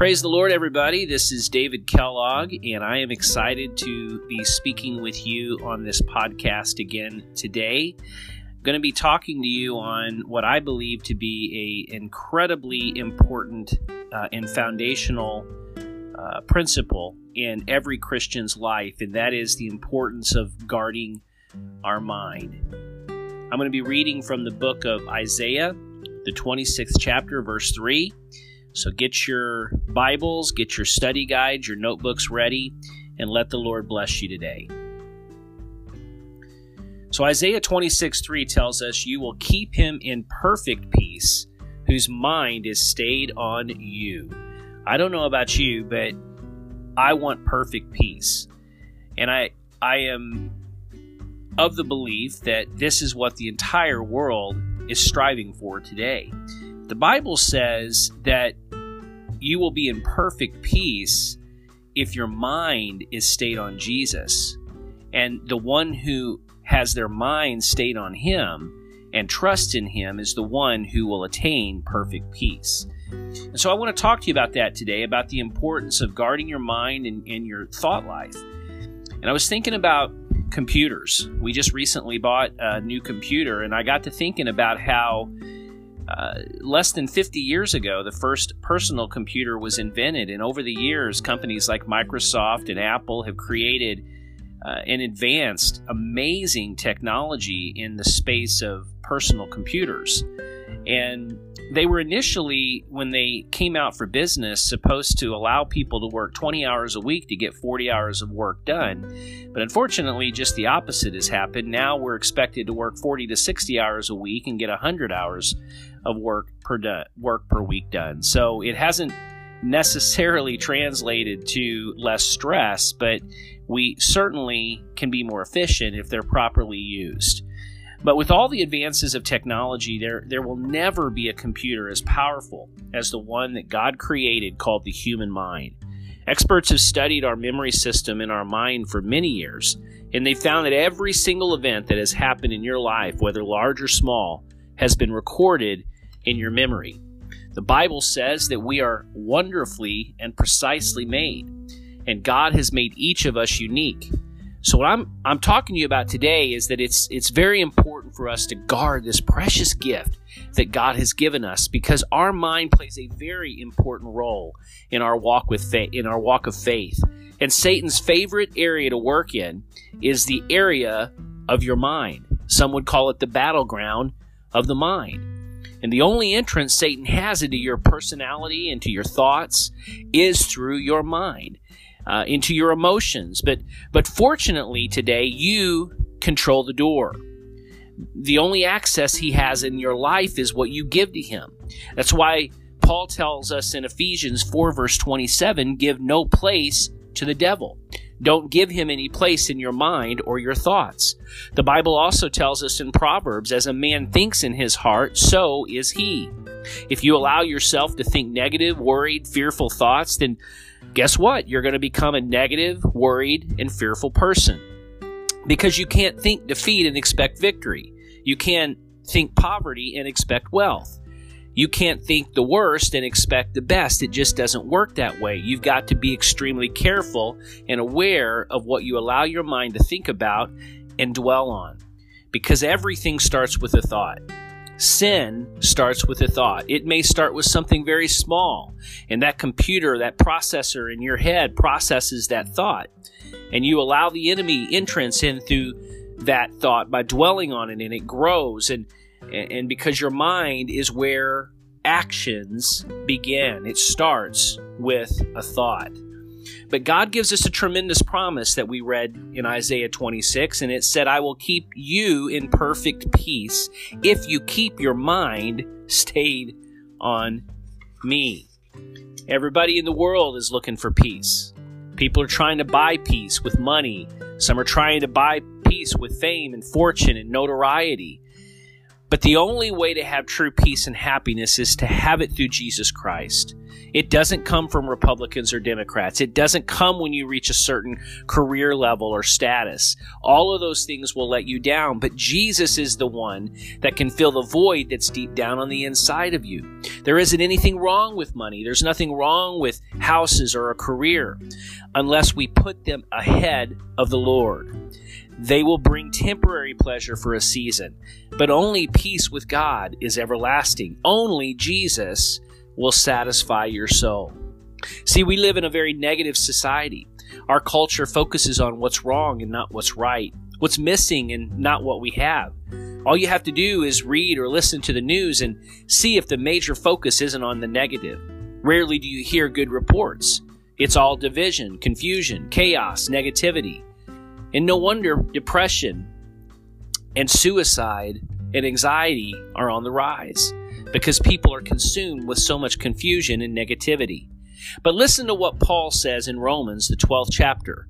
Praise the Lord, everybody. This is David Kellogg, and I am excited to be speaking with you on this podcast again today. I'm going to be talking to you on what I believe to be a incredibly important uh, and foundational uh, principle in every Christian's life, and that is the importance of guarding our mind. I'm going to be reading from the book of Isaiah, the 26th chapter, verse 3. So get your Bibles, get your study guides, your notebooks ready, and let the Lord bless you today. So Isaiah 26 3 tells us, You will keep him in perfect peace, whose mind is stayed on you. I don't know about you, but I want perfect peace. And I I am of the belief that this is what the entire world is striving for today. The Bible says that you will be in perfect peace if your mind is stayed on Jesus. And the one who has their mind stayed on Him and trust in Him is the one who will attain perfect peace. And so I want to talk to you about that today, about the importance of guarding your mind and, and your thought life. And I was thinking about computers. We just recently bought a new computer, and I got to thinking about how uh, less than 50 years ago, the first personal computer was invented, and over the years, companies like Microsoft and Apple have created uh, advanced amazing technology in the space of personal computers. And they were initially, when they came out for business, supposed to allow people to work 20 hours a week to get 40 hours of work done. But unfortunately, just the opposite has happened. Now we're expected to work 40 to 60 hours a week and get 100 hours of work per do- work per week done. So it hasn't necessarily translated to less stress, but we certainly can be more efficient if they're properly used. But with all the advances of technology, there, there will never be a computer as powerful as the one that God created called the human mind. Experts have studied our memory system in our mind for many years, and they found that every single event that has happened in your life, whether large or small, has been recorded in your memory. The Bible says that we are wonderfully and precisely made, and God has made each of us unique. So what I'm I'm talking to you about today is that it's it's very important for us to guard this precious gift that God has given us because our mind plays a very important role in our walk with faith in our walk of faith. And Satan's favorite area to work in is the area of your mind. Some would call it the battleground of the mind. And the only entrance Satan has into your personality, into your thoughts, is through your mind uh, into your emotions. But but fortunately today you control the door. The only access he has in your life is what you give to him. That's why Paul tells us in Ephesians 4 verse 27, give no place to the devil. Don't give him any place in your mind or your thoughts. The Bible also tells us in Proverbs, as a man thinks in his heart, so is he. If you allow yourself to think negative, worried, fearful thoughts, then guess what? You're going to become a negative, worried, and fearful person. Because you can't think defeat and expect victory. You can't think poverty and expect wealth. You can't think the worst and expect the best. It just doesn't work that way. You've got to be extremely careful and aware of what you allow your mind to think about and dwell on. Because everything starts with a thought. Sin starts with a thought. It may start with something very small, and that computer, that processor in your head processes that thought. And you allow the enemy entrance in through that thought by dwelling on it, and it grows. And, and because your mind is where actions begin, it starts with a thought. But God gives us a tremendous promise that we read in Isaiah 26, and it said, I will keep you in perfect peace if you keep your mind stayed on me. Everybody in the world is looking for peace. People are trying to buy peace with money. Some are trying to buy peace with fame and fortune and notoriety. But the only way to have true peace and happiness is to have it through Jesus Christ. It doesn't come from Republicans or Democrats. It doesn't come when you reach a certain career level or status. All of those things will let you down, but Jesus is the one that can fill the void that's deep down on the inside of you. There isn't anything wrong with money. There's nothing wrong with houses or a career unless we put them ahead of the Lord. They will bring temporary pleasure for a season, but only peace with God is everlasting. Only Jesus will satisfy your soul. See, we live in a very negative society. Our culture focuses on what's wrong and not what's right, what's missing and not what we have. All you have to do is read or listen to the news and see if the major focus isn't on the negative. Rarely do you hear good reports. It's all division, confusion, chaos, negativity. And no wonder depression and suicide and anxiety are on the rise because people are consumed with so much confusion and negativity. But listen to what Paul says in Romans, the 12th chapter.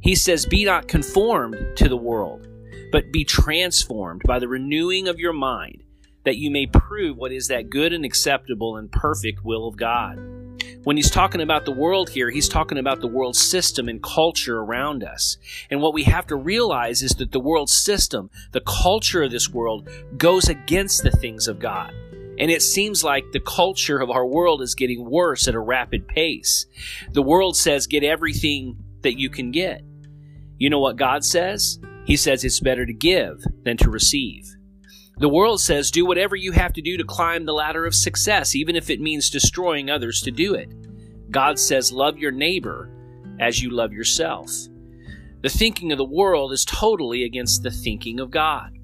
He says, Be not conformed to the world, but be transformed by the renewing of your mind, that you may prove what is that good and acceptable and perfect will of God. When he's talking about the world here, he's talking about the world system and culture around us. And what we have to realize is that the world system, the culture of this world, goes against the things of God. And it seems like the culture of our world is getting worse at a rapid pace. The world says, get everything that you can get. You know what God says? He says it's better to give than to receive. The world says do whatever you have to do to climb the ladder of success, even if it means destroying others to do it. God says love your neighbor as you love yourself. The thinking of the world is totally against the thinking of God.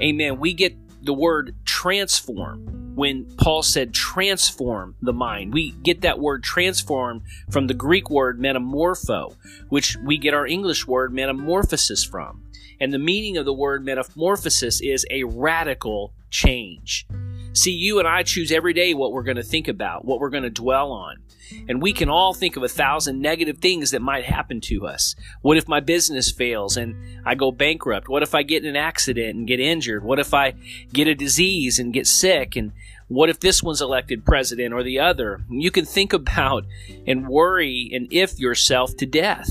Amen. We get the word transform when Paul said transform the mind. We get that word transform from the Greek word metamorpho, which we get our English word metamorphosis from. And the meaning of the word metamorphosis is a radical change. See, you and I choose every day what we're going to think about, what we're going to dwell on. And we can all think of a thousand negative things that might happen to us. What if my business fails and I go bankrupt? What if I get in an accident and get injured? What if I get a disease and get sick? And what if this one's elected president or the other? You can think about and worry and if yourself to death.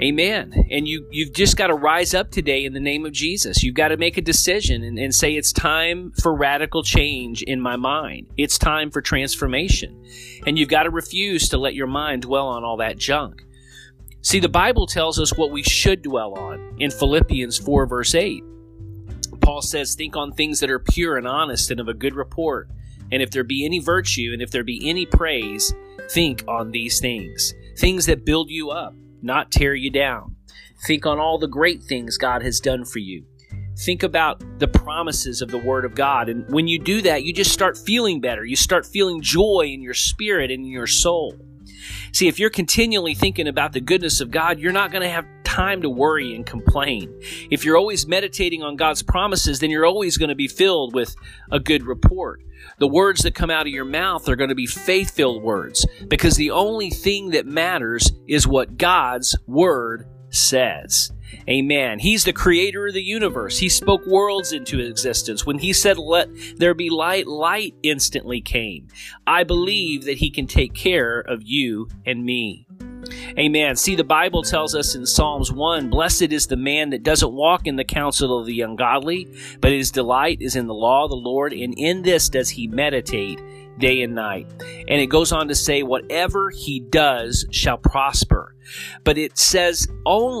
Amen. And you, you've just got to rise up today in the name of Jesus. You've got to make a decision and, and say, it's time for radical change in my mind. It's time for transformation. And you've got to refuse to let your mind dwell on all that junk. See, the Bible tells us what we should dwell on in Philippians 4, verse 8. Paul says, Think on things that are pure and honest and of a good report. And if there be any virtue and if there be any praise, think on these things. Things that build you up not tear you down. Think on all the great things God has done for you. Think about the promises of the Word of God. And when you do that, you just start feeling better. You start feeling joy in your spirit and in your soul. See, if you're continually thinking about the goodness of God, you're not going to have time to worry and complain. If you're always meditating on God's promises, then you're always going to be filled with a good report. The words that come out of your mouth are going to be faith filled words because the only thing that matters is what God's word says. Amen. He's the creator of the universe. He spoke worlds into existence. When he said, Let there be light, light instantly came. I believe that he can take care of you and me. Amen. See, the Bible tells us in Psalms 1 Blessed is the man that doesn't walk in the counsel of the ungodly, but his delight is in the law of the Lord, and in this does he meditate day and night. And it goes on to say, Whatever he does shall prosper. But it says,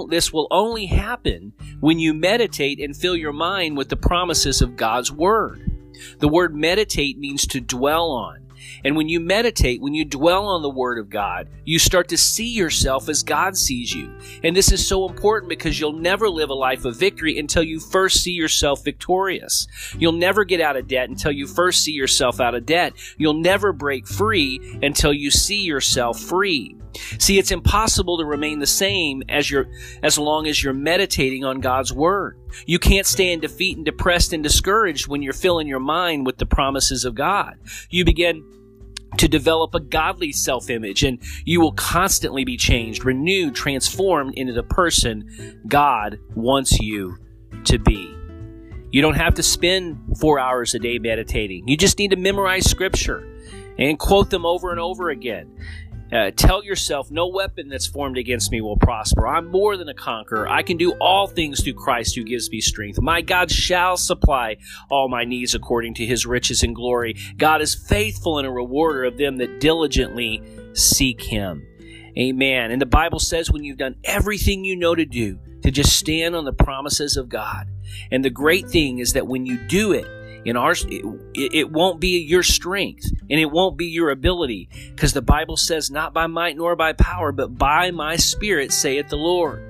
This will only happen when you meditate and fill your mind with the promises of God's Word. The word meditate means to dwell on. And when you meditate, when you dwell on the Word of God, you start to see yourself as God sees you. And this is so important because you'll never live a life of victory until you first see yourself victorious. You'll never get out of debt until you first see yourself out of debt. You'll never break free until you see yourself free. See, it's impossible to remain the same as you're, as long as you're meditating on God's Word. You can't stay in defeat and depressed and discouraged when you're filling your mind with the promises of God. You begin to develop a godly self image, and you will constantly be changed, renewed, transformed into the person God wants you to be. You don't have to spend four hours a day meditating. You just need to memorize scripture and quote them over and over again. Uh, tell yourself, no weapon that's formed against me will prosper. I'm more than a conqueror. I can do all things through Christ who gives me strength. My God shall supply all my needs according to his riches and glory. God is faithful and a rewarder of them that diligently seek him. Amen. And the Bible says when you've done everything you know to do, to just stand on the promises of God. And the great thing is that when you do it, in our it, it won't be your strength and it won't be your ability. Because the bible says not by might nor by power but by my spirit saith the lord.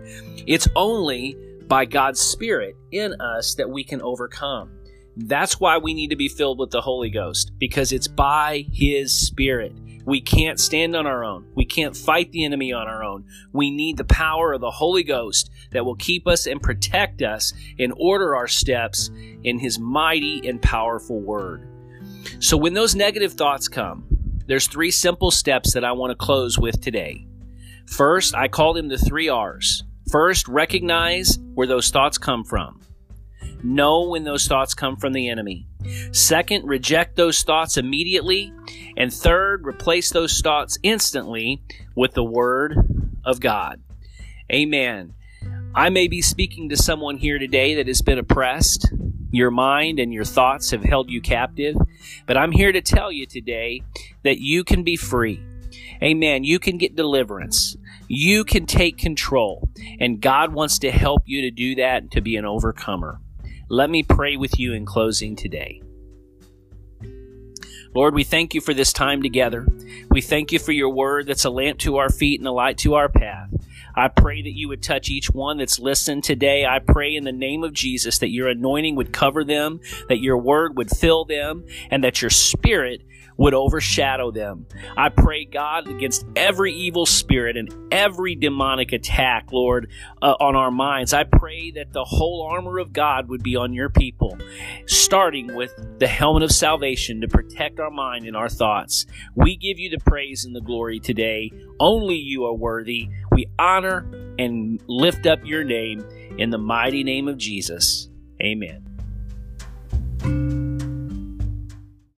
It's only by god's spirit in us that we can overcome. That's why we need to be filled with the holy ghost because it's by his spirit we can't stand on our own. We can't fight the enemy on our own. We need the power of the Holy Ghost that will keep us and protect us and order our steps in His mighty and powerful Word. So when those negative thoughts come, there's three simple steps that I want to close with today. First, I call them the three R's. First, recognize where those thoughts come from. Know when those thoughts come from the enemy. Second, reject those thoughts immediately. And third, replace those thoughts instantly with the Word of God. Amen. I may be speaking to someone here today that has been oppressed. Your mind and your thoughts have held you captive. But I'm here to tell you today that you can be free. Amen. You can get deliverance. You can take control. And God wants to help you to do that and to be an overcomer. Let me pray with you in closing today. Lord, we thank you for this time together. We thank you for your word that's a lamp to our feet and a light to our path. I pray that you would touch each one that's listened today. I pray in the name of Jesus that your anointing would cover them, that your word would fill them, and that your spirit would overshadow them. I pray, God, against every evil spirit and every demonic attack, Lord, uh, on our minds. I pray that the whole armor of God would be on your people, starting with the helmet of salvation to protect our mind and our thoughts. We give you the praise and the glory today. Only you are worthy. We honor and lift up your name in the mighty name of Jesus. Amen.